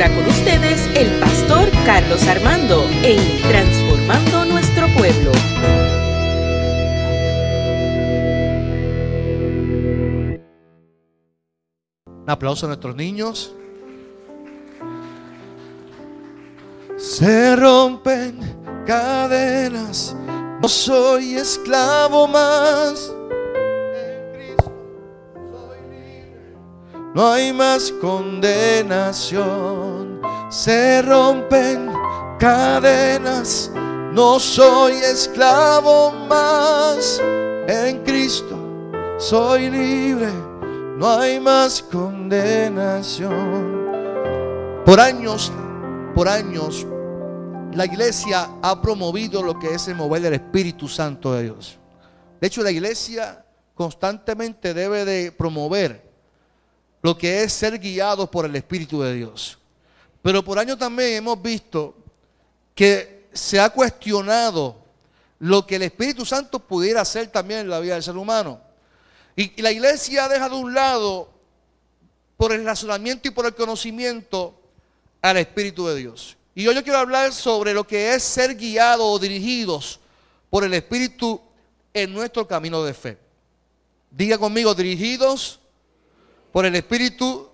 ahora con ustedes el pastor Carlos Armando en Transformando Nuestro Pueblo. Un aplauso a nuestros niños. Se rompen cadenas, no soy esclavo más. No hay más condenación. Se rompen cadenas, no soy esclavo más. En Cristo soy libre, no hay más condenación. Por años, por años, la iglesia ha promovido lo que es el mover del Espíritu Santo de Dios. De hecho, la iglesia constantemente debe de promover lo que es ser guiado por el Espíritu de Dios. Pero por años también hemos visto que se ha cuestionado lo que el Espíritu Santo pudiera hacer también en la vida del ser humano. Y, la iglesia ha dejado un lado por el razonamiento y por el conocimiento al Espíritu de Dios. Y hoy yo quiero hablar sobre lo que es ser guiados o dirigidos por el Espíritu en nuestro camino de fe. Diga conmigo, dirigidos por el Espíritu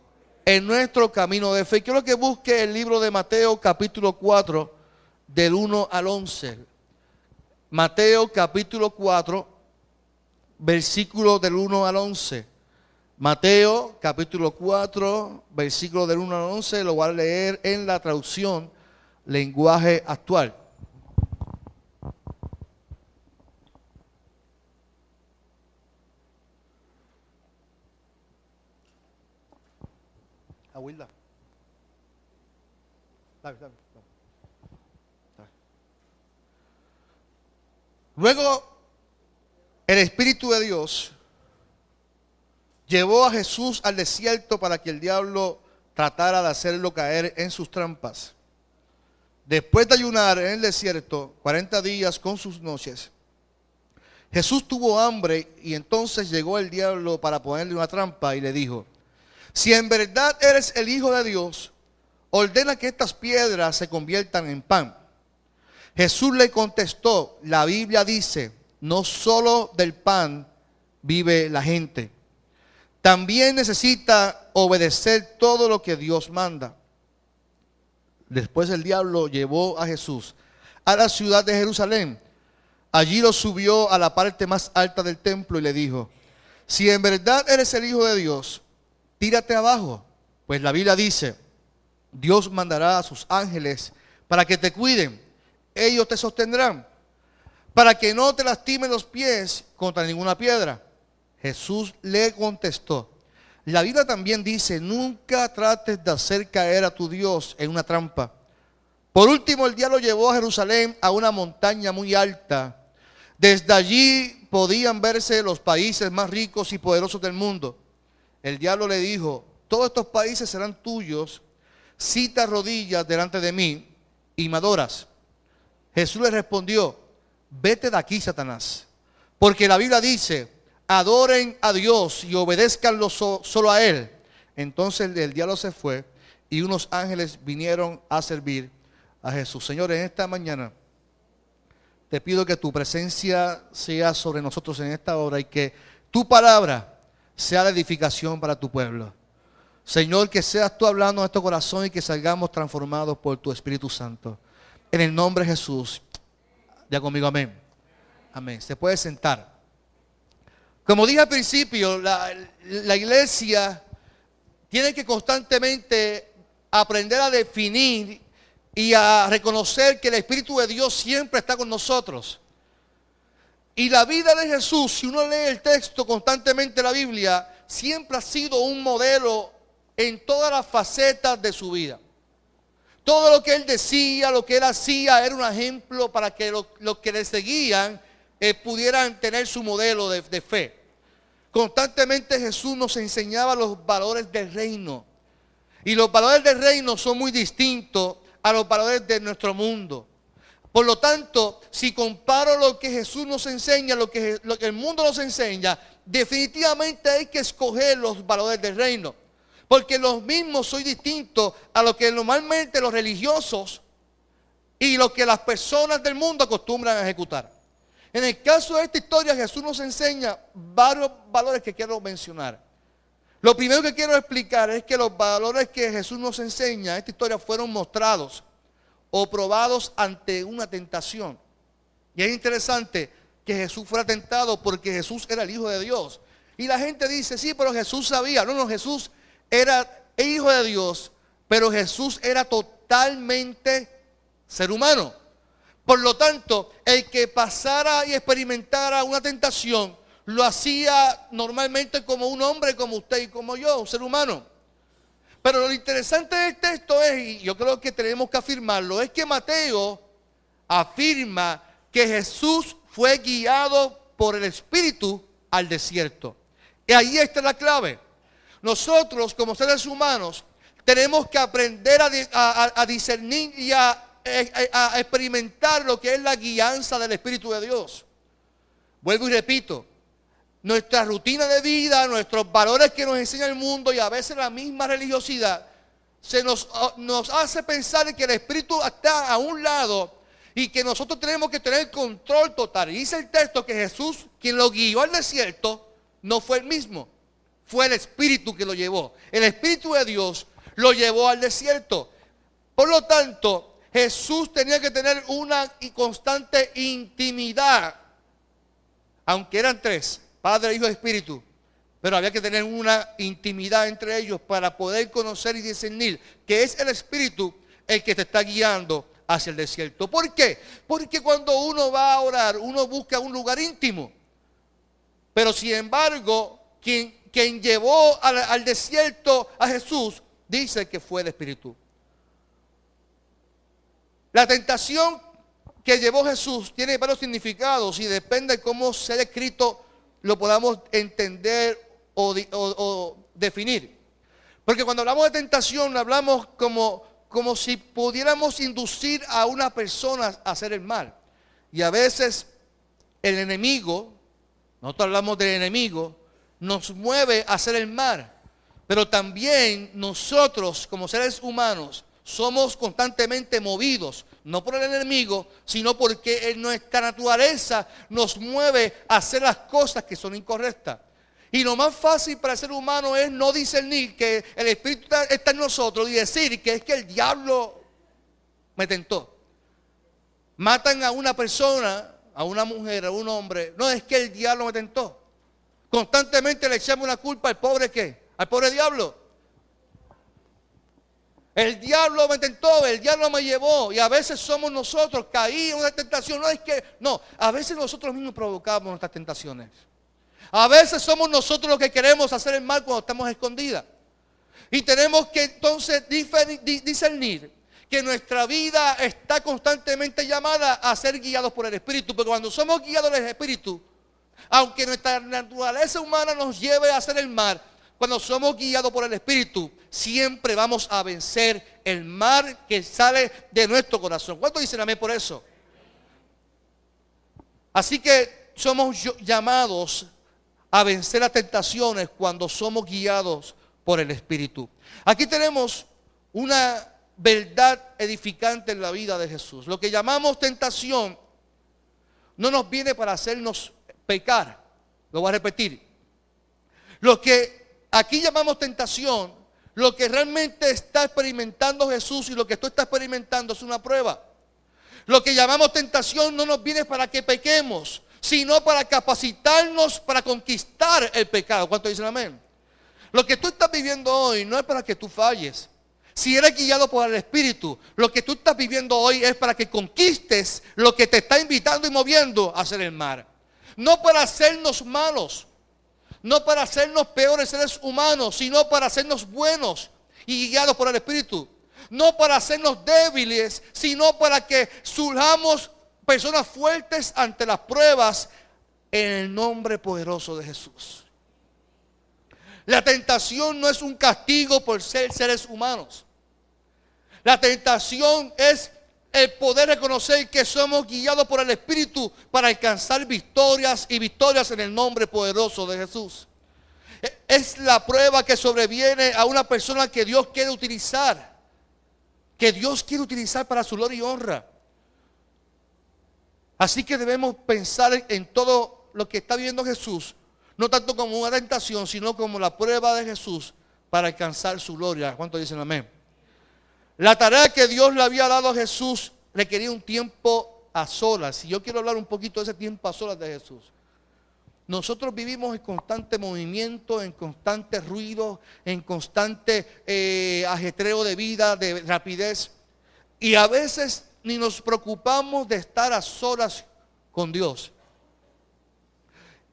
en nuestro camino de fe. Quiero que busque el libro de Mateo capítulo 4 del 1 al 11. Mateo capítulo 4, versículo del 1 al 11. Mateo capítulo 4, versículo del 1 al 11, lo voy a leer en la traducción lenguaje actual. Luego, el Espíritu de Dios llevó a Jesús al desierto para que el diablo tratara de hacerlo caer en sus trampas. Después de ayunar en el desierto 40 días con sus noches, Jesús tuvo hambre y entonces llegó el diablo para ponerle una trampa y le dijo, si en verdad eres el Hijo de Dios, ordena que estas piedras se conviertan en pan. Jesús le contestó, la Biblia dice, no solo del pan vive la gente, también necesita obedecer todo lo que Dios manda. Después el diablo llevó a Jesús a la ciudad de Jerusalén. Allí lo subió a la parte más alta del templo y le dijo, si en verdad eres el Hijo de Dios, tírate abajo. Pues la Biblia dice, Dios mandará a sus ángeles para que te cuiden. Ellos te sostendrán, para que no te lastimen los pies contra ninguna piedra. Jesús le contestó, la Biblia también dice, nunca trates de hacer caer a tu Dios en una trampa. Por último, el diablo llevó a Jerusalén a una montaña muy alta. Desde allí podían verse los países más ricos y poderosos del mundo. El diablo le dijo, todos estos países serán tuyos si te arrodillas delante de mí y me adoras. Jesús le respondió, vete de aquí, Satanás, porque la Biblia dice, adoren a Dios y obedezcanlo solo a Él. Entonces el diablo se fue y unos ángeles vinieron a servir a Jesús. Señor, en esta mañana te pido que tu presencia sea sobre nosotros en esta hora y que tu palabra sea la edificación para tu pueblo. Señor, que seas tú hablando a nuestro corazón y que salgamos transformados por tu Espíritu Santo. En el nombre de Jesús. Ya conmigo, amén. Amén. Se puede sentar. Como dije al principio, la, la, iglesia tiene que constantemente aprender a definir y a reconocer que el Espíritu de Dios siempre está con nosotros. Y la vida de Jesús, si uno lee el texto constantemente la Biblia, siempre ha sido un modelo en todas las facetas de su vida. Todo lo que él decía, lo que él hacía, era un ejemplo para que los que le seguían eh, pudieran tener su modelo de, de fe. Constantemente Jesús nos enseñaba los valores del reino. Y los valores del reino son muy distintos a los valores de nuestro mundo. Por lo tanto, si comparo lo que Jesús nos enseña, lo que, lo que el mundo nos enseña, definitivamente hay que escoger los valores del reino. Porque los mismos soy distinto a lo que normalmente los religiosos y lo que las personas del mundo acostumbran a ejecutar. En el caso de esta historia, Jesús nos enseña varios valores que quiero mencionar. Lo primero que quiero explicar es que los valores que Jesús nos enseña en esta historia fueron mostrados o probados ante una tentación. Y es interesante que Jesús fuera tentado porque Jesús era el Hijo de Dios. Y la gente dice, sí, pero Jesús sabía. No, no, Jesús era Hijo de Dios, pero Jesús era totalmente ser humano. Por lo tanto, el que pasara y experimentara una tentación, lo hacía normalmente como un hombre, como usted y como yo, un ser humano. Pero lo interesante del texto es, y yo creo que tenemos que afirmarlo, es que Mateo afirma que Jesús fue guiado por el Espíritu al desierto. Y ahí está la clave. Nosotros como seres humanos tenemos que aprender a, discernir y a eh, eh, a experimentar lo que es la guianza del Espíritu de Dios. Vuelvo y repito, nuestra rutina de vida, nuestros valores que nos enseña el mundo y a veces la misma religiosidad, se nos, ah, nos hace pensar que el Espíritu está a un lado y que nosotros tenemos que tener control total. Y dice el texto que Jesús, quien lo guió al desierto, no fue el mismo, fue el Espíritu que lo llevó. El Espíritu de Dios lo llevó al desierto. Por lo tanto, Jesús tenía que tener una constante intimidad, aunque eran tres, Padre, Hijo Espíritu, pero había que tener una intimidad entre ellos para poder conocer y discernir que es el Espíritu el que te está guiando hacia el desierto. ¿Por qué? Porque cuando uno va a orar, uno busca un lugar íntimo. Pero sin embargo, quien, quien llevó al, al desierto a Jesús dice que fue el Espíritu. La tentación que llevó Jesús tiene varios significados y depende de cómo sea escrito lo podamos entender o, definir. Porque cuando hablamos de tentación hablamos como, como si pudiéramos inducir a una persona a hacer el mal. Y a veces el enemigo, nosotros hablamos del enemigo, nos mueve a hacer el mal. Pero también nosotros como seres humanos somos constantemente movidos, no por el enemigo, sino porque en nuestra naturaleza nos mueve a hacer las cosas que son incorrectas. Y lo más fácil para el ser humano es no discernir que el Espíritu está en nosotros y decir que es que el diablo me tentó. Matan a una persona, a una mujer, a un hombre. No es que el diablo me tentó. Constantemente le echamos la culpa al pobre qué? Al pobre diablo. El diablo me tentó, el diablo me llevó. Y a veces somos nosotros, caí en una tentación. No es que, no, a veces nosotros mismos provocamos nuestras tentaciones. A veces somos nosotros los que queremos hacer el mal cuando estamos escondidas. Y tenemos que entonces discernir que nuestra vida está constantemente llamada a ser guiados por el Espíritu. Pero cuando somos guiados por el Espíritu, aunque nuestra naturaleza humana nos lleve a hacer el mal, cuando somos guiados por el Espíritu, siempre vamos a vencer el mar que sale de nuestro corazón. ¿Cuánto dicen amén por eso? Así que somos llamados a vencer las tentaciones cuando somos guiados por el Espíritu. Aquí tenemos una verdad edificante en la vida de Jesús. Lo que llamamos tentación no nos viene para hacernos pecar. Lo voy a repetir. Lo que Aquí llamamos tentación lo que realmente está experimentando Jesús y lo que tú estás experimentando es una prueba. Lo que llamamos tentación no nos viene para que pequemos, sino para capacitarnos para conquistar el pecado. ¿Cuánto dicen amén? Lo que tú estás viviendo hoy no es para que tú falles. Si eres guiado por el Espíritu, lo que tú estás viviendo hoy es para que conquistes lo que te está invitando y moviendo a hacer el mar. No para hacernos malos, no para hacernos peores seres humanos, sino para hacernos buenos y guiados por el Espíritu. No para hacernos débiles, sino para que surjamos personas fuertes ante las pruebas en el nombre poderoso de Jesús. La tentación no es un castigo por ser seres humanos. La tentación es el poder reconocer que somos guiados por el Espíritu para alcanzar victorias y victorias en el nombre poderoso de Jesús. Es la prueba que sobreviene a una persona que Dios quiere utilizar. Que Dios quiere utilizar para su gloria y honra. Así que debemos pensar en todo lo que está viviendo Jesús, no tanto como una tentación, sino como la prueba de Jesús para alcanzar su gloria. ¿Cuánto dicen amén? La tarea que Dios le había dado a Jesús requería un tiempo a solas. Y yo quiero hablar un poquito de ese tiempo a solas de Jesús. Nosotros vivimos en constante movimiento, en constante ruido, en constante eh, ajetreo de vida, de rapidez. Y a veces ni nos preocupamos de estar a solas con Dios.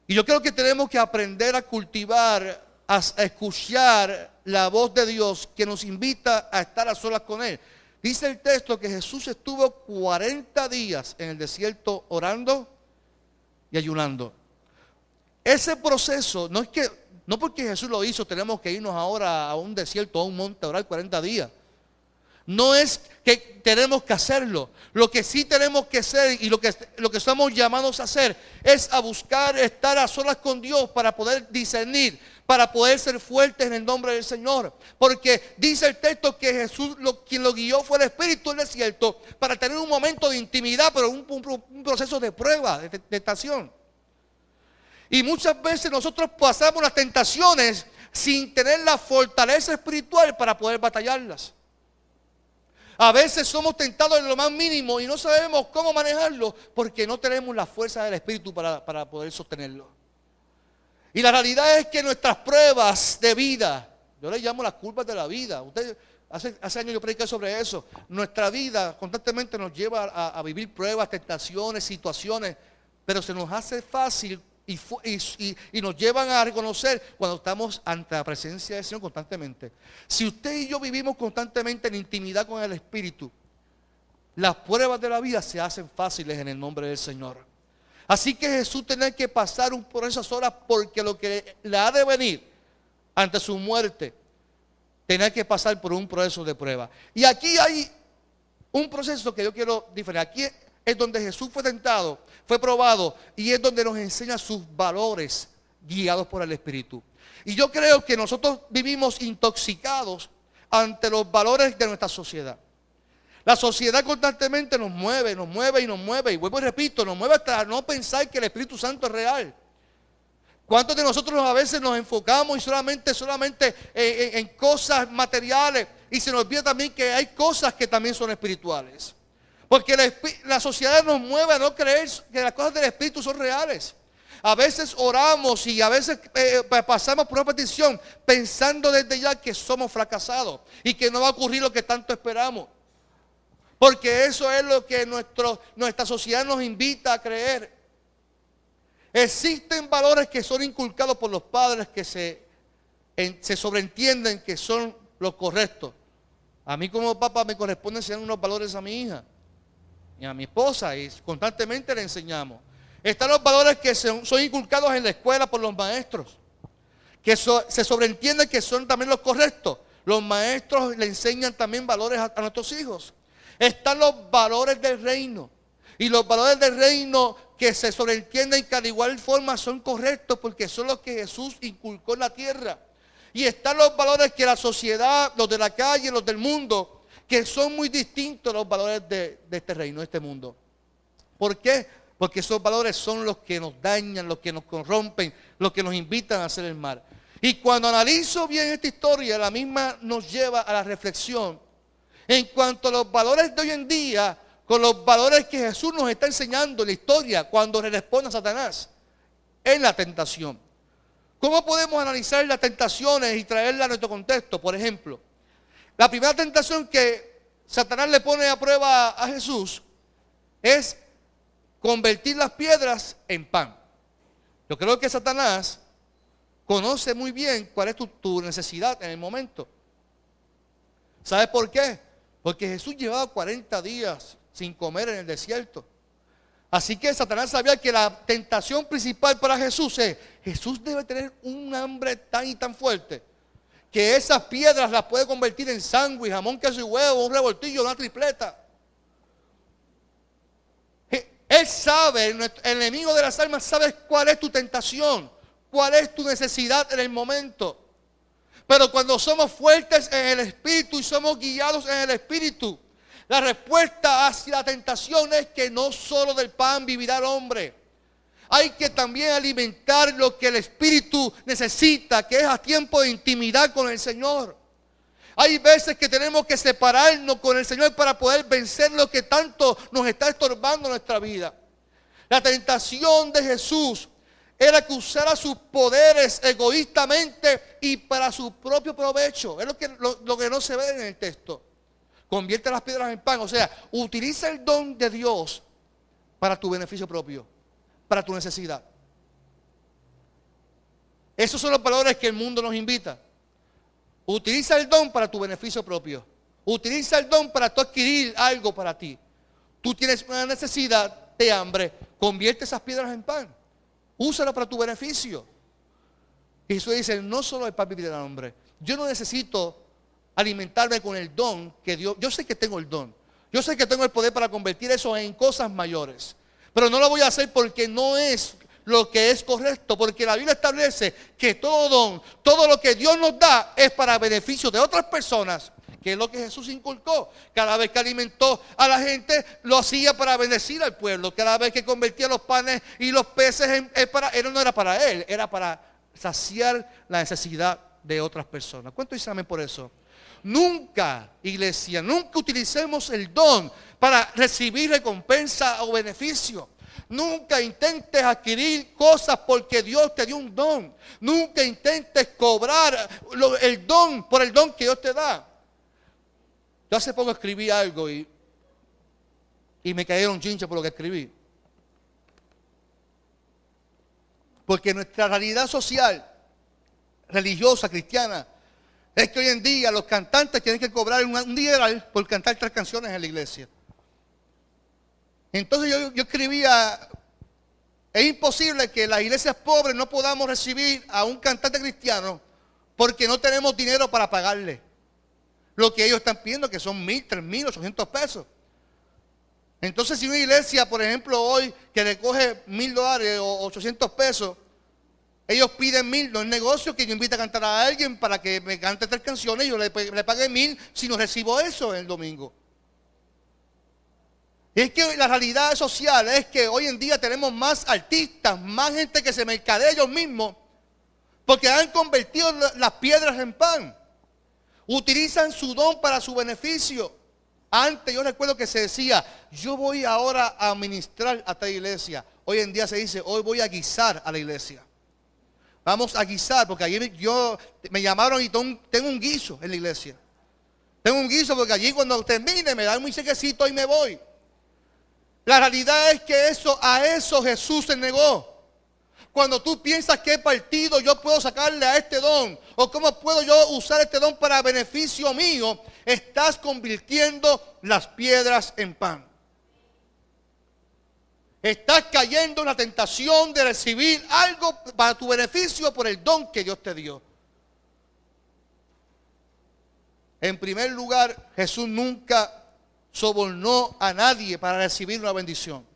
Y yo creo que tenemos que aprender a cultivar, a, escuchar la voz de Dios que nos invita a estar a solas con Él. Dice el texto que Jesús estuvo 40 días en el desierto orando y ayunando. Ese proceso, no es que, no porque Jesús lo hizo, tenemos que irnos ahora a un desierto, a un monte a orar 40 días. No es que tenemos que hacerlo. Lo que sí tenemos que hacer y lo que, lo que estamos llamados a hacer es a buscar estar a solas con Dios para poder discernir, para poder ser fuertes en el nombre del Señor. Porque dice el texto que Jesús lo, quien lo guió fue el Espíritu del desierto para tener un momento de intimidad, pero un, un, proceso de prueba, de tentación. Y muchas veces nosotros pasamos las tentaciones sin tener la fortaleza espiritual para poder batallarlas. A veces somos tentados en lo más mínimo y no sabemos cómo manejarlo porque no tenemos la fuerza del Espíritu para, poder sostenerlo. Y la realidad es que nuestras pruebas de vida, yo le llamo las culpas de la vida. Usted, hace, años yo prediqué sobre eso. Nuestra vida constantemente nos lleva a vivir pruebas, tentaciones, situaciones, pero se nos hace fácil y, nos llevan a reconocer cuando estamos ante la presencia del Señor constantemente. Si usted y yo vivimos constantemente en intimidad con el Espíritu, las pruebas de la vida se hacen fáciles en el nombre del Señor. Así que Jesús tiene que pasar por esas horas porque lo que le ha de venir ante su muerte, tiene que pasar por un proceso de prueba. Y aquí hay un proceso que yo quiero diferenciar. Aquí es donde Jesús fue tentado, fue probado y es donde nos enseña sus valores guiados por el Espíritu. Y yo creo que nosotros vivimos intoxicados ante los valores de nuestra sociedad. La sociedad constantemente nos mueve, nos mueve y nos mueve. Y vuelvo y repito, nos mueve hasta no pensar que el Espíritu Santo es real. ¿Cuántos de nosotros a veces nos enfocamos y solamente, solamente en, en cosas materiales y se nos olvida también que hay cosas que también son espirituales? Porque la, sociedad nos mueve a no creer que las cosas del Espíritu son reales. A veces oramos y a veces eh, pasamos por una petición pensando desde ya que somos fracasados y que no va a ocurrir lo que tanto esperamos. Porque eso es lo que nuestra sociedad nos invita a creer. Existen valores que son inculcados por los padres que se, se sobreentienden que son los correctos. A mí como papá me corresponde enseñar unos valores a mi hija y a mi esposa y constantemente le enseñamos. Están los valores que son, inculcados en la escuela por los maestros, que se sobreentiende que son también los correctos. Los maestros le enseñan también valores a nuestros hijos. Están los valores del reino. Y los valores del reino que se sobreentienden que de igual forma son correctos porque son los que Jesús inculcó en la tierra. Y están los valores que la sociedad, los de la calle, los del mundo, que son muy distintos los valores de, este reino, de este mundo. ¿Por qué? Porque esos valores son los que nos dañan, los que nos corrompen, los que nos invitan a hacer el mal. Y cuando analizo bien esta historia, la misma nos lleva a la reflexión en cuanto a los valores de hoy en día con los valores que Jesús nos está enseñando en la historia cuando le responde a Satanás en la tentación. ¿Cómo podemos analizar las tentaciones y traerlas a nuestro contexto? Por ejemplo, la primera tentación que Satanás le pone a prueba a Jesús es convertir las piedras en pan. Yo creo que Satanás conoce muy bien cuál es tu, necesidad en el momento. ¿Sabes por qué? Porque Jesús llevaba 40 días sin comer en el desierto. Así que Satanás sabía que la tentación principal para Jesús es, Jesús debe tener un hambre tan y tan fuerte que esas piedras las puede convertir en sándwich, jamón, queso y huevo, un revoltillo, una tripleta. Él sabe, el enemigo de las almas sabe cuál es tu tentación, cuál es tu necesidad en el momento. Pero cuando somos fuertes en el Espíritu y somos guiados en el Espíritu, la respuesta hacia la tentación es que no solo del pan vivirá el hombre. Hay que también alimentar lo que el Espíritu necesita, que es a tiempo de intimidad con el Señor. Hay veces que tenemos que separarnos con el Señor para poder vencer lo que tanto nos está estorbando en nuestra vida. La tentación de Jesús era que usara sus poderes egoístamente y para su propio provecho. Es lo que, lo, que no se ve en el texto. Convierte las piedras en pan. O sea, utiliza el don de Dios para tu beneficio propio, para tu necesidad. Esos son los valores que el mundo nos invita. Utiliza el don para tu beneficio propio. Utiliza el don para tú adquirir algo para ti. Tú tienes una necesidad de hambre, convierte esas piedras en pan. Úsala para tu beneficio. Y Jesús dice, no solo el pan vivir del hombre. Yo no necesito alimentarme con el don que Dios. Yo sé que tengo el don. Yo sé que tengo el poder para convertir eso en cosas mayores. Pero no lo voy a hacer porque no es lo que es correcto, porque la Biblia establece que todo don, todo lo que Dios nos da es para beneficio de otras personas, que es lo que Jesús inculcó. Cada vez que alimentó a la gente, lo hacía para bendecir al pueblo. Cada vez que convertía los panes y los peces, en, para, no era para él, era para saciar la necesidad de otras personas. ¿Cuánto dicen por eso? Nunca, iglesia, nunca utilicemos el don para recibir recompensa o beneficio. Nunca intentes adquirir cosas porque Dios te dio un don. Nunca intentes cobrar el don por el don que Dios te da. Yo hace poco escribí algo y, y me cayeron chinches por lo que escribí. Porque nuestra realidad social, religiosa, cristiana, es que hoy en día los cantantes tienen que cobrar un, dineral por cantar tres canciones en la iglesia. Entonces yo, escribía, es imposible que las iglesias pobres no podamos recibir a un cantante cristiano porque no tenemos dinero para pagarle. Lo que ellos están pidiendo, que son mil, tres mil, ochocientos pesos. Entonces, si una iglesia, por ejemplo, hoy que recoge mil dólares o ochocientos pesos, ellos piden mil, no es negocio que yo invite a cantar a alguien para que me cante tres canciones y yo le, le pague mil si no recibo eso el domingo. Es que la realidad social es que hoy en día tenemos más artistas, más gente que se mercadea ellos mismos, porque han convertido las piedras en pan. Utilizan su don para su beneficio. Antes yo recuerdo que se decía, yo voy ahora a ministrar a esta iglesia. Hoy en día se dice, hoy voy a guisar a la iglesia. Vamos a guisar, porque ayer yo me llamaron y tengo un guiso en la iglesia. Tengo un guiso porque allí cuando termine me dan muy sequecito y me voy. La realidad es que eso, a eso Jesús se negó. Cuando tú piensas qué partido yo puedo sacarle a este don, o cómo puedo yo usar este don para beneficio mío, estás convirtiendo las piedras en pan. Estás cayendo en la tentación de recibir algo para tu beneficio por el don que Dios te dio. En primer lugar, Jesús nunca sobornó a nadie para recibir una bendición.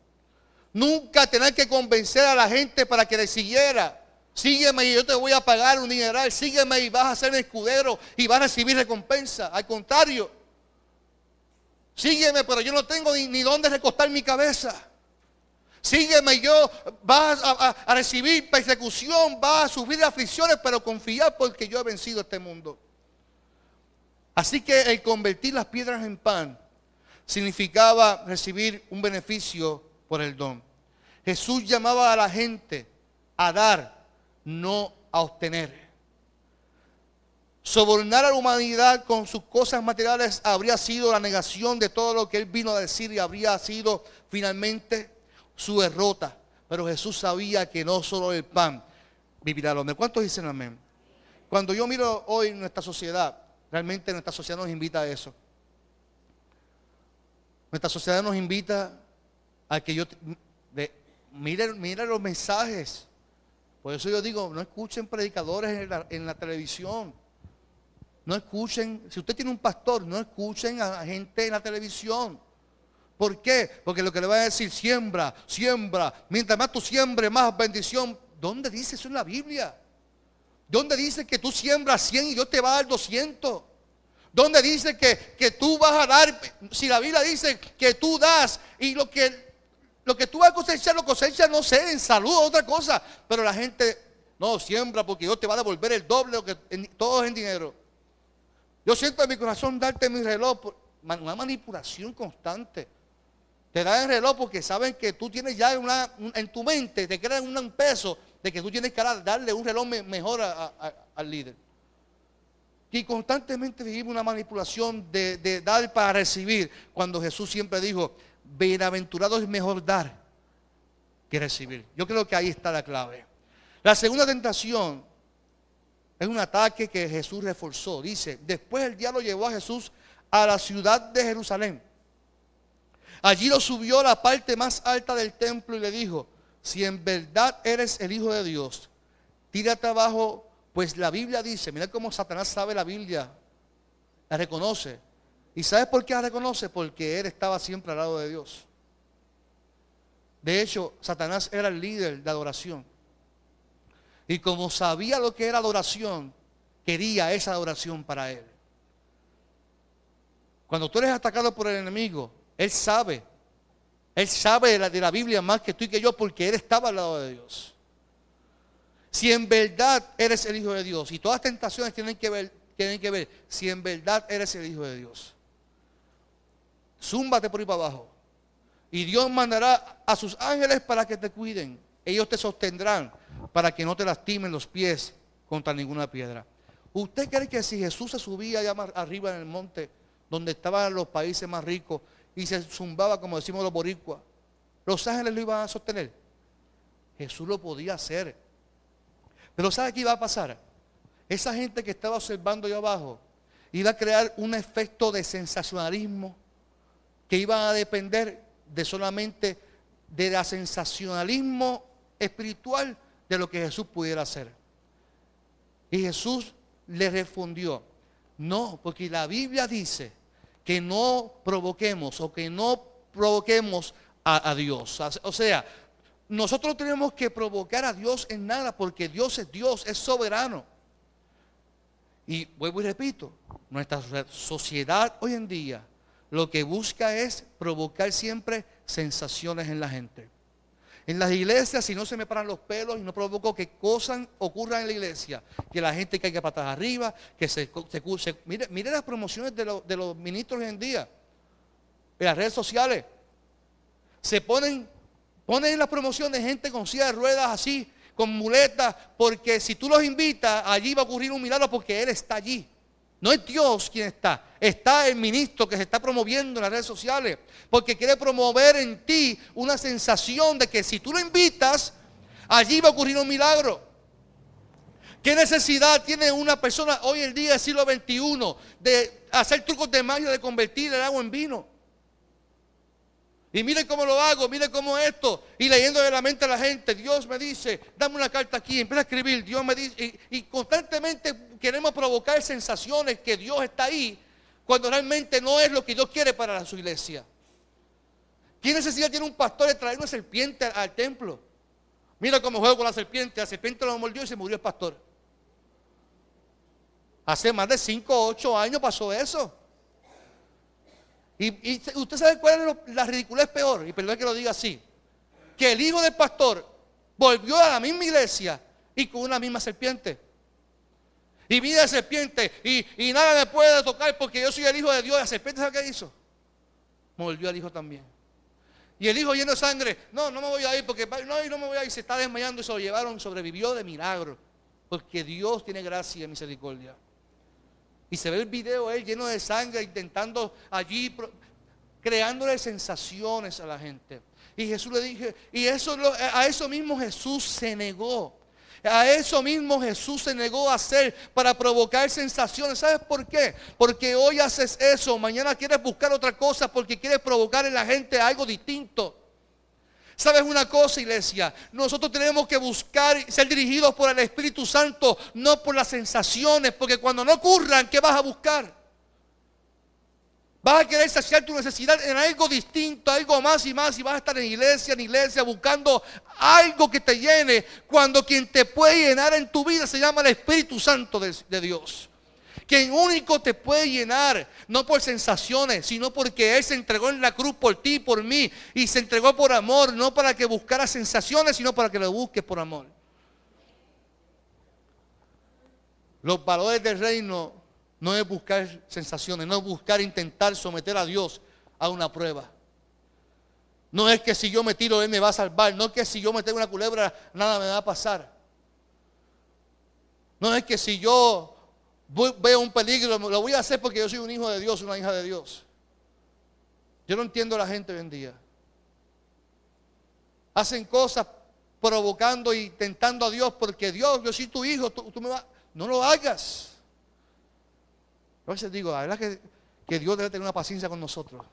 Nunca tener que convencer a la gente para que le siguiera. Sígueme y yo te voy a pagar un dineral. Sígueme y vas a ser escudero y vas a recibir recompensa. Al contrario, sígueme, pero yo no tengo ni, dónde recostar mi cabeza. Sígueme y yo vas a, a, recibir persecución, vas a sufrir aflicciones, pero confiar porque yo he vencido este mundo. Así que el convertir las piedras en pan significaba recibir un beneficio por el don. Jesús llamaba a la gente a dar, no a obtener. Sobornar a la humanidad con sus cosas materiales habría sido la negación de todo lo que él vino a decir y habría sido finalmente su derrota. Pero Jesús sabía que no solo el pan vivirá el hombre. ¿Cuántos dicen amén? Cuando yo miro hoy nuestra sociedad, realmente nuestra sociedad nos invita a eso. Nuestra sociedad nos invita a que yo miren, miren los mensajes. Por eso yo digo, no escuchen predicadores en la, televisión. No escuchen, si usted tiene un pastor, no escuchen a gente en la televisión. ¿Por qué? Porque lo que le va a decir, siembra, siembra. Mientras más tú siembres, más bendición ¿dónde dice eso en la Biblia? ¿Dónde dice que tú siembras 100 y Dios te va a dar 200? ¿Dónde dice que, que tú vas a dar? Si la Biblia dice que tú das y lo que, lo que tú vas a cosechar, lo cosechas, no sé, en salud otra cosa. Pero la gente no siembra porque Dios te va a devolver el doble, todo en dinero. Yo siento en mi corazón darte mi reloj, una manipulación constante. Te dan el reloj porque saben que tú tienes ya una, en tu mente, te crean un peso de que tú tienes que darle un reloj mejor al líder. Y constantemente vivimos una manipulación de, de, dar para recibir, cuando Jesús siempre dijo, bienaventurado es mejor dar que recibir. Yo creo que ahí está la clave. La segunda tentación es un ataque que Jesús reforzó. Dice, después el diablo llevó a Jesús a la ciudad de Jerusalén Allí lo subió a la parte más alta del templo y le dijo, si en verdad eres el Hijo de Dios, tírate abajo, pues la Biblia dice, mira cómo Satanás sabe la Biblia, la reconoce. ¿Y sabes por qué la reconoce? Porque él estaba siempre al lado de Dios. De hecho, Satanás era el líder de adoración. Y como sabía lo que era adoración, quería esa adoración para él. Cuando tú eres atacado por el enemigo, él sabe. Él sabe de la, de la Biblia más que tú y que yo porque Él estaba al lado de Dios. Si en verdad eres el Hijo de Dios, y todas las tentaciones tienen que ver, tienen que ver, si en verdad eres el Hijo de Dios, zúmbate por ahí para abajo. Y Dios mandará a sus ángeles para que te cuiden. Ellos te sostendrán para que no te lastimen los pies contra ninguna piedra. ¿Usted cree que si Jesús se subía allá arriba en el monte, donde estaban los países más ricos, y se zumbaba, como decimos los boricuas, los ángeles lo iban a sostener. Jesús lo podía hacer. Pero ¿sabe qué iba a pasar? Esa gente que estaba observando ahí abajo iba a crear un efecto de sensacionalismo que iba a depender de solamente de la sensacionalismo espiritual de lo que Jesús pudiera hacer. Y Jesús le respondió, no, porque la Biblia dice que no provoquemos o que no provoquemos a, Dios. O sea, nosotros tenemos que provocar a Dios en nada porque Dios es Dios, es soberano. Y vuelvo y repito, nuestra sociedad hoy en día lo que busca es provocar siempre sensaciones en la gente. En las iglesias, si no se me paran los pelos y no provoco que cosas ocurran en la iglesia, que la gente caiga patas arriba, que se, se, mire, las promociones de, los ministros hoy en día, en las redes sociales. Se ponen, ponen en las promociones gente con silla de ruedas así, con muletas, porque si tú los invitas, allí va a ocurrir un milagro porque Él está allí. No es Dios quien está, está el ministro que se está promoviendo en las redes sociales, porque quiere promover en ti una sensación de que si tú lo invitas, allí va a ocurrir un milagro. ¿Qué necesidad tiene una persona hoy en día siglo XXI de hacer trucos de magia de convertir el agua en vino? Y mire cómo lo hago, mire cómo esto. Y leyendo de la mente a la gente, Dios me dice, dame una carta aquí, empieza a escribir, Dios me dice, y, constantemente queremos provocar sensaciones que Dios está ahí, cuando realmente no es lo que Dios quiere para su iglesia. ¿Qué necesidad tiene un pastor de traer una serpiente al, templo? Mira cómo juego con la serpiente, la serpiente lo mordió y se murió el pastor. Hace más de 5 o 8 años pasó eso. Y, usted sabe cuál es la ridiculez peor, y perdón que lo diga así, que el hijo del pastor volvió a la misma iglesia y con una misma serpiente. Y vi la serpiente y, nada me puede tocar porque yo soy el hijo de Dios. La serpiente, ¿sabe qué hizo? Volvió al hijo también. Y el hijo lleno de sangre, no, no me voy a ir porque no, no me voy a ir, se está desmayando y se lo llevaron, sobrevivió de milagro. Porque Dios tiene gracia y misericordia. Y se ve el video él lleno de sangre, intentando allí, creándole sensaciones a la gente. Y Jesús le dije, y eso, a eso mismo Jesús se negó. A eso mismo Jesús se negó a hacer para provocar sensaciones. ¿Sabes por qué? Porque hoy haces eso, mañana quieres buscar otra cosa porque quieres provocar en la gente algo distinto. ¿Sabes una cosa, iglesia? Nosotros tenemos que buscar ser dirigidos por el Espíritu Santo, no por las sensaciones, porque cuando no ocurran, ¿qué vas a buscar? Vas a querer saciar tu necesidad en algo distinto, algo más y más. Y vas a estar en iglesia, en iglesia, buscando algo que te llene. Cuando quien te puede llenar en tu vida se llama el Espíritu Santo de Dios. Quien único te puede llenar, no por sensaciones, sino porque Él se entregó en la cruz por ti por mí. Y se entregó por amor, no para que buscara sensaciones, sino para que lo busques por amor. Los valores del reino no es buscar sensaciones, no es buscar intentar someter a Dios a una prueba. No es que si yo me tiro, Él me va a salvar. No es que si yo me tengo una culebra, nada me va a pasar. No es que si yo veo un peligro, lo voy a hacer porque yo soy un hijo de Dios, una hija de Dios. Yo no entiendo a la gente hoy en día. Hacen cosas provocando y tentando a Dios porque Dios, yo soy tu hijo, tú, me vas. No lo hagas. A veces digo, la verdad que, que Dios debe tener una paciencia con nosotros.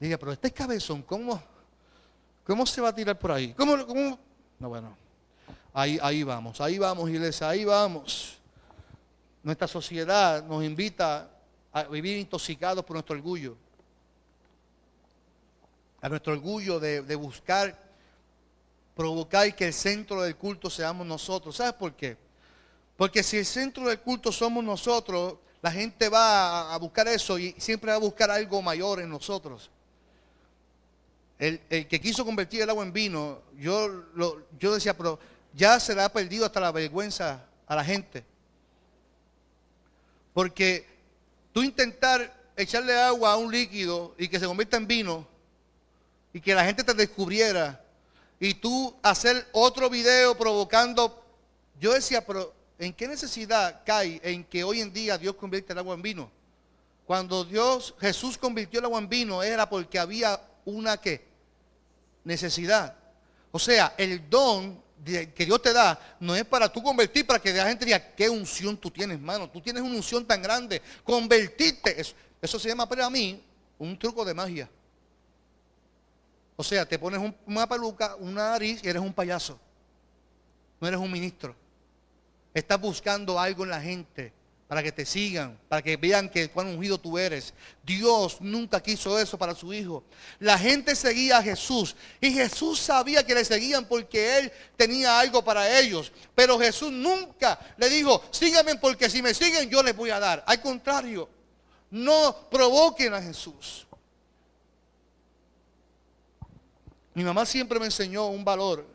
Diga, pero este cabezón, ¿cómo, ¿cómo se va a tirar por ahí? ¿Cómo, cómo? No, bueno. Ahí, ahí vamos, ahí vamos, iglesia, ahí vamos. Nuestra sociedad nos invita a vivir intoxicados por nuestro orgullo. A nuestro orgullo de, buscar, provocar que el centro del culto seamos nosotros. ¿Sabes por qué? Porque si el centro del culto somos nosotros, la gente va a, buscar eso y siempre va a buscar algo mayor en nosotros. El, que quiso convertir el agua en vino, yo, lo, yo decía, pero ya se le ha perdido hasta la vergüenza a la gente. Porque tú intentar echarle agua a un líquido y que se convierta en vino y que la gente te descubriera y tú hacer otro video provocando, yo decía, pero ¿en qué necesidad cae en que hoy en día Dios convierte el agua en vino? Cuando Dios, Jesús convirtió el agua en vino era porque había una que necesidad. O sea, el don que Dios te da no es para tú convertir, para que la gente diga, qué unción tú tienes, hermano. Tú tienes una unción tan grande. Convertirte, eso, eso se llama para mí un truco de magia. O sea, te pones una peluca, una nariz y eres un payaso. No eres un ministro. Estás buscando algo en la gente para que te sigan, para que vean que cuán ungido tú eres. Dios nunca quiso eso para su hijo. La gente seguía a Jesús y Jesús sabía que le seguían porque él tenía algo para ellos. Pero Jesús nunca le dijo, síganme porque si me siguen yo les voy a dar. Al contrario, no provoquen a Jesús. Mi mamá siempre me enseñó un valor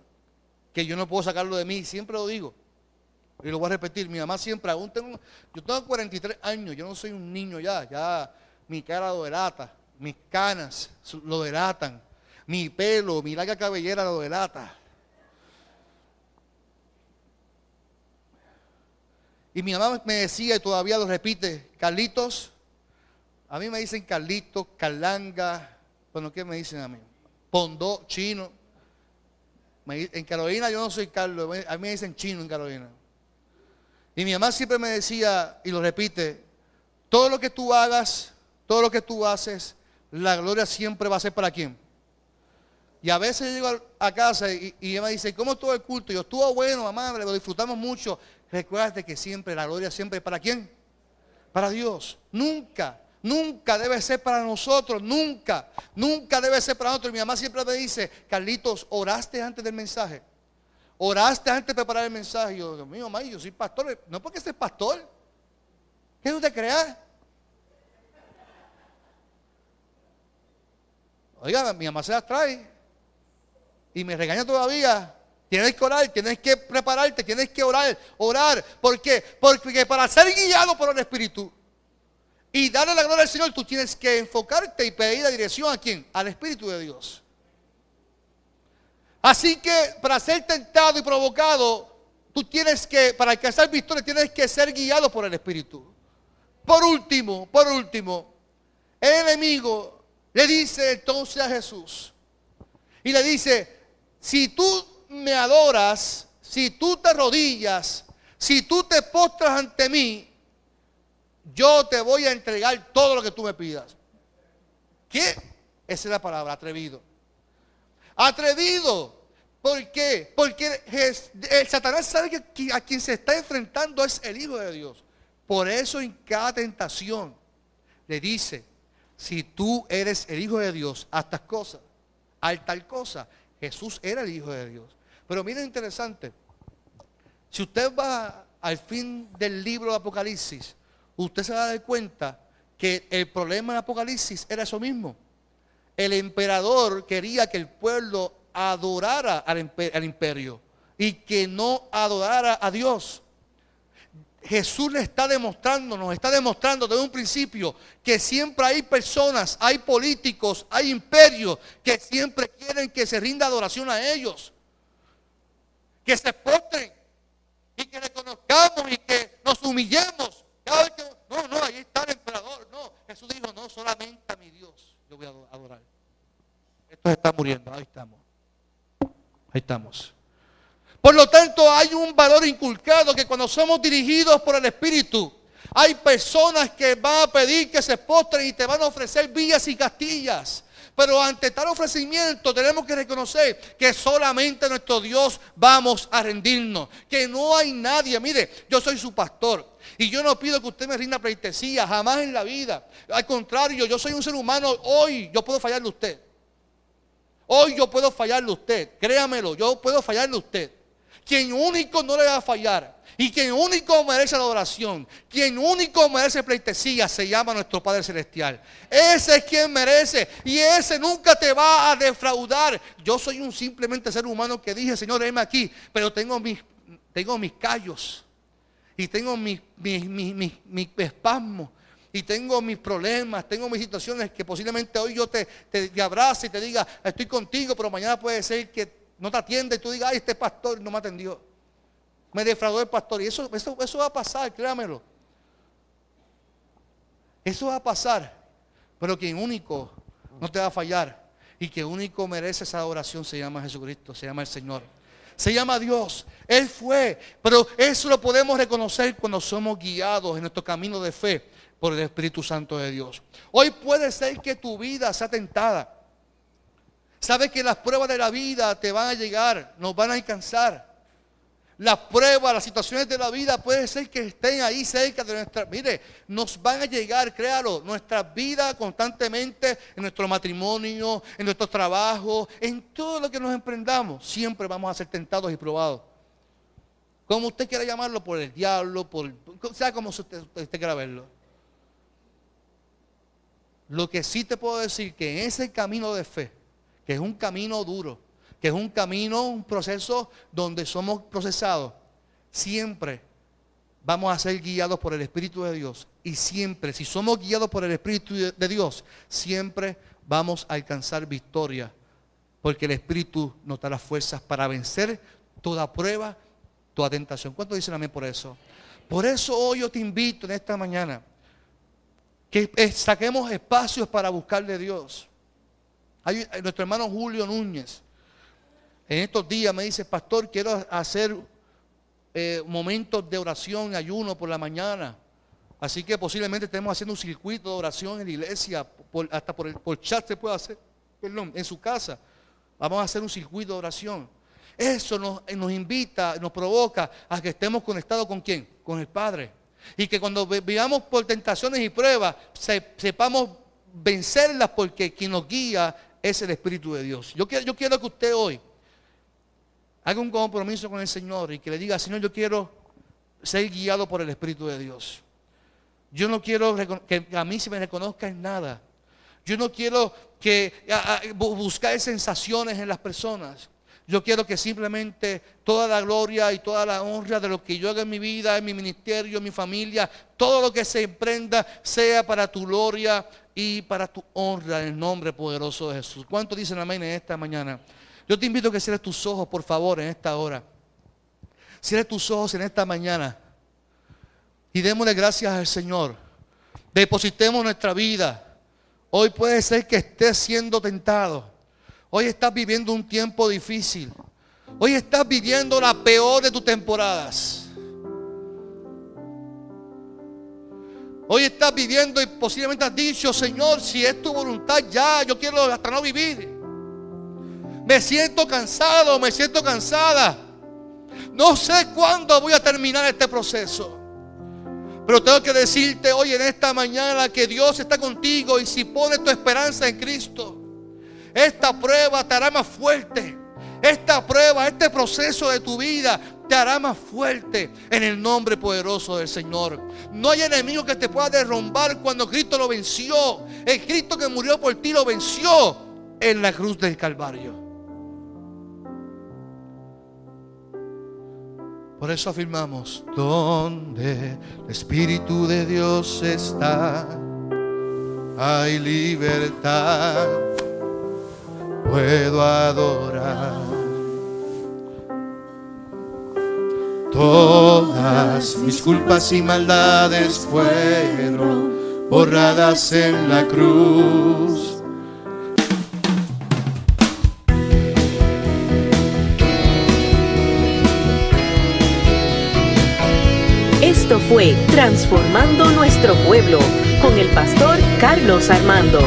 que yo no puedo sacarlo de mí, siempre lo digo. Y lo voy a repetir, mi mamá siempre, aún tengo, yo tengo 43 años, yo no soy un niño ya, ya mi cara lo delata, mis canas lo delatan, mi pelo, mi larga cabellera lo delata. Y mi mamá me decía, y todavía lo repite, Carlitos, a mí me dicen Carlitos, Carlanga, bueno, ¿qué me dicen a mí? Pondó, chino. En Carolina yo no soy Carlos, a mí me dicen chino en Carolina. Y mi mamá siempre me decía, y lo repite, todo lo que tú hagas, todo lo que tú haces, la gloria siempre va a ser para quién. Y a veces llego a casa y, ella me dice, ¿cómo estuvo el culto? Yo, estuvo bueno, mamá, lo disfrutamos mucho. Recuerda que siempre, la gloria siempre para quién? Para Dios. Nunca, nunca debe ser para nosotros, nunca, nunca debe ser para nosotros. Y mi mamá siempre me dice, Carlitos, ¿oraste antes del mensaje? Oraste antes de preparar el mensaje. yo, Dios mío, mamá, yo soy pastor. No porque seas pastor. ¿Qué tú te creas? Oiga, mi mamá se las trae. Y me regaña todavía. Tienes que orar, tienes que prepararte, tienes que orar, orar. ¿Por qué? Porque para ser guiado por el Espíritu y darle la gloria al Señor, tú tienes que enfocarte y pedir la dirección a quién? Al Espíritu de Dios. Así que para ser tentado y provocado, tú tienes que, para alcanzar victoria, tienes que ser guiado por el Espíritu. Por último, por último, el enemigo le dice entonces a Jesús y le dice, si tú me adoras, si tú te rodillas, si tú te postras ante mí, yo te voy a entregar todo lo que tú me pidas. ¿Qué? Esa es la palabra, atrevido. Atrevido. ¿Por qué? Porque el Satanás sabe que a quien se está enfrentando es el Hijo de Dios. Por eso en cada tentación le dice, si tú eres el Hijo de Dios, haz estas cosas, haz tal cosa. Jesús era el Hijo de Dios. Pero miren interesante, si usted va al fin del libro de Apocalipsis, usted se va a dar cuenta que el problema de Apocalipsis era eso mismo. El emperador quería que el pueblo adorara al imperio y que no adorara a Dios. Jesús le está demostrando, nos está demostrando desde un principio que siempre hay personas, hay políticos, hay imperios que siempre quieren que se rinda adoración a ellos. Que se postren y que reconozcamos y que nos humillemos. no, no, ahí está el emperador. No, Jesús dijo, no, solamente a mi Dios yo voy a adorar. Esto está muriendo, ahí estamos. Ahí estamos. Por lo tanto, hay un valor inculcado que cuando somos dirigidos por el Espíritu, hay personas que van a pedir que se postren y te van a ofrecer villas y castillas. Pero ante tal ofrecimiento tenemos que reconocer que solamente nuestro Dios vamos a rendirnos. Que no hay nadie. Mire, yo soy su pastor. Y yo no pido que usted me rinda pleitesía, jamás en la vida. Al contrario, yo soy un ser humano. Hoy yo puedo fallarle a usted. Hoy yo puedo fallarle a usted. Créamelo, yo puedo fallarle a usted. Quien único no le va a fallar. Y quien único merece la adoración, quien único merece pleitesía, se llama nuestro Padre Celestial. Ese es quien merece. Y ese nunca te va a defraudar. Yo soy un simplemente ser humano que dije, Señor, déjeme aquí. Pero tengo mis, tengo mis callos. Y tengo mis, mis, mis, espasmos y tengo mis problemas, tengo mis situaciones que posiblemente hoy yo te, te, abrace y te diga, estoy contigo, pero mañana puede ser que no te atiende y tú digas, ay, este pastor no me atendió. Me defraudó el pastor. Y eso, eso, eso va a pasar, créamelo. Eso va a pasar. Pero quien único no te va a fallar y que único merece esa adoración se llama Jesucristo, se llama el Señor. Se llama Dios. Él fue. Pero eso lo podemos reconocer cuando somos guiados en nuestro camino de fe por el Espíritu Santo de Dios. Hoy puede ser que tu vida sea tentada. Sabes que las pruebas de la vida te van a llegar, nos van a alcanzar. Las pruebas, las situaciones de la vida puede ser que estén ahí cerca de nuestra. Mire, nos van a llegar, créalo, nuestra vida constantemente, en nuestro matrimonio, en nuestro trabajo, en todo lo que nos emprendamos, siempre vamos a ser tentados y probados. Como usted quiera llamarlo, por el diablo, por. sea como usted, usted quiera verlo. Lo que sí te puedo decir que en ese camino de fe, que es un camino duro, que es un camino, un proceso donde somos procesados, siempre vamos a ser guiados por el Espíritu de Dios. Y siempre, si somos guiados por el Espíritu de Dios, siempre vamos a alcanzar victoria. Porque el Espíritu nos da las fuerzas para vencer toda prueba, toda tentación. ¿Cuánto dicen a mí por eso? Por eso hoy yo te invito en esta mañana que saquemos espacios para buscarle a Dios. Hay, eh, nuestro hermano Julio Núñez, en estos días me dice, pastor, quiero hacer eh, momentos de oración ayuno por la mañana. Así que posiblemente estemos haciendo un circuito de oración en la iglesia, hasta por el chat se puede hacer, perdón, en su casa. Vamos a hacer un circuito de oración. Eso nos, nos invita, nos provoca a que estemos conectados con quién? Con el Padre. Y que cuando vivamos por tentaciones y pruebas, sepamos vencerlas porque quien nos guía es el Espíritu de Dios. Yo quiero, yo quiero que usted hoy haga un compromiso con el Señor y que le diga, Señor, yo quiero ser guiado por el Espíritu de Dios. Yo no quiero que a mí se me reconozca en nada. Yo no quiero que buscar sensaciones en las personas. Yo quiero que simplemente toda la gloria y toda la honra de lo que yo haga en mi vida, en mi ministerio, en mi familia, todo lo que se emprenda sea para tu gloria y para tu honra en el nombre poderoso de Jesús. ¿Cuánto dicen amén en esta mañana? Yo te invito a que cierres tus ojos, por favor, en esta hora. Cierres tus ojos en esta mañana y démosle gracias al Señor. Depositemos nuestra vida. Hoy puede ser que estés siendo tentado. Hoy estás viviendo un tiempo difícil. Hoy estás viviendo la peor de tus temporadas. Hoy estás viviendo y posiblemente has dicho, Señor, si es tu voluntad ya, yo quiero hasta no vivir. Me siento cansado, me siento cansada. No sé cuándo voy a terminar este proceso. Pero tengo que decirte hoy en esta mañana que Dios está contigo y si pones tu esperanza en Cristo, esta prueba te hará más fuerte. Esta prueba, este proceso de tu vida te hará más fuerte en el nombre poderoso del Señor. No hay enemigo que te pueda derrumbar cuando Cristo lo venció. El Cristo que murió por ti lo venció en la cruz del Calvario. Por eso afirmamos, donde el Espíritu de Dios está, hay libertad, puedo adorar. Todas mis culpas y maldades fueron borradas en la cruz. Fue Transformando Nuestro Pueblo con el pastor Carlos Armando.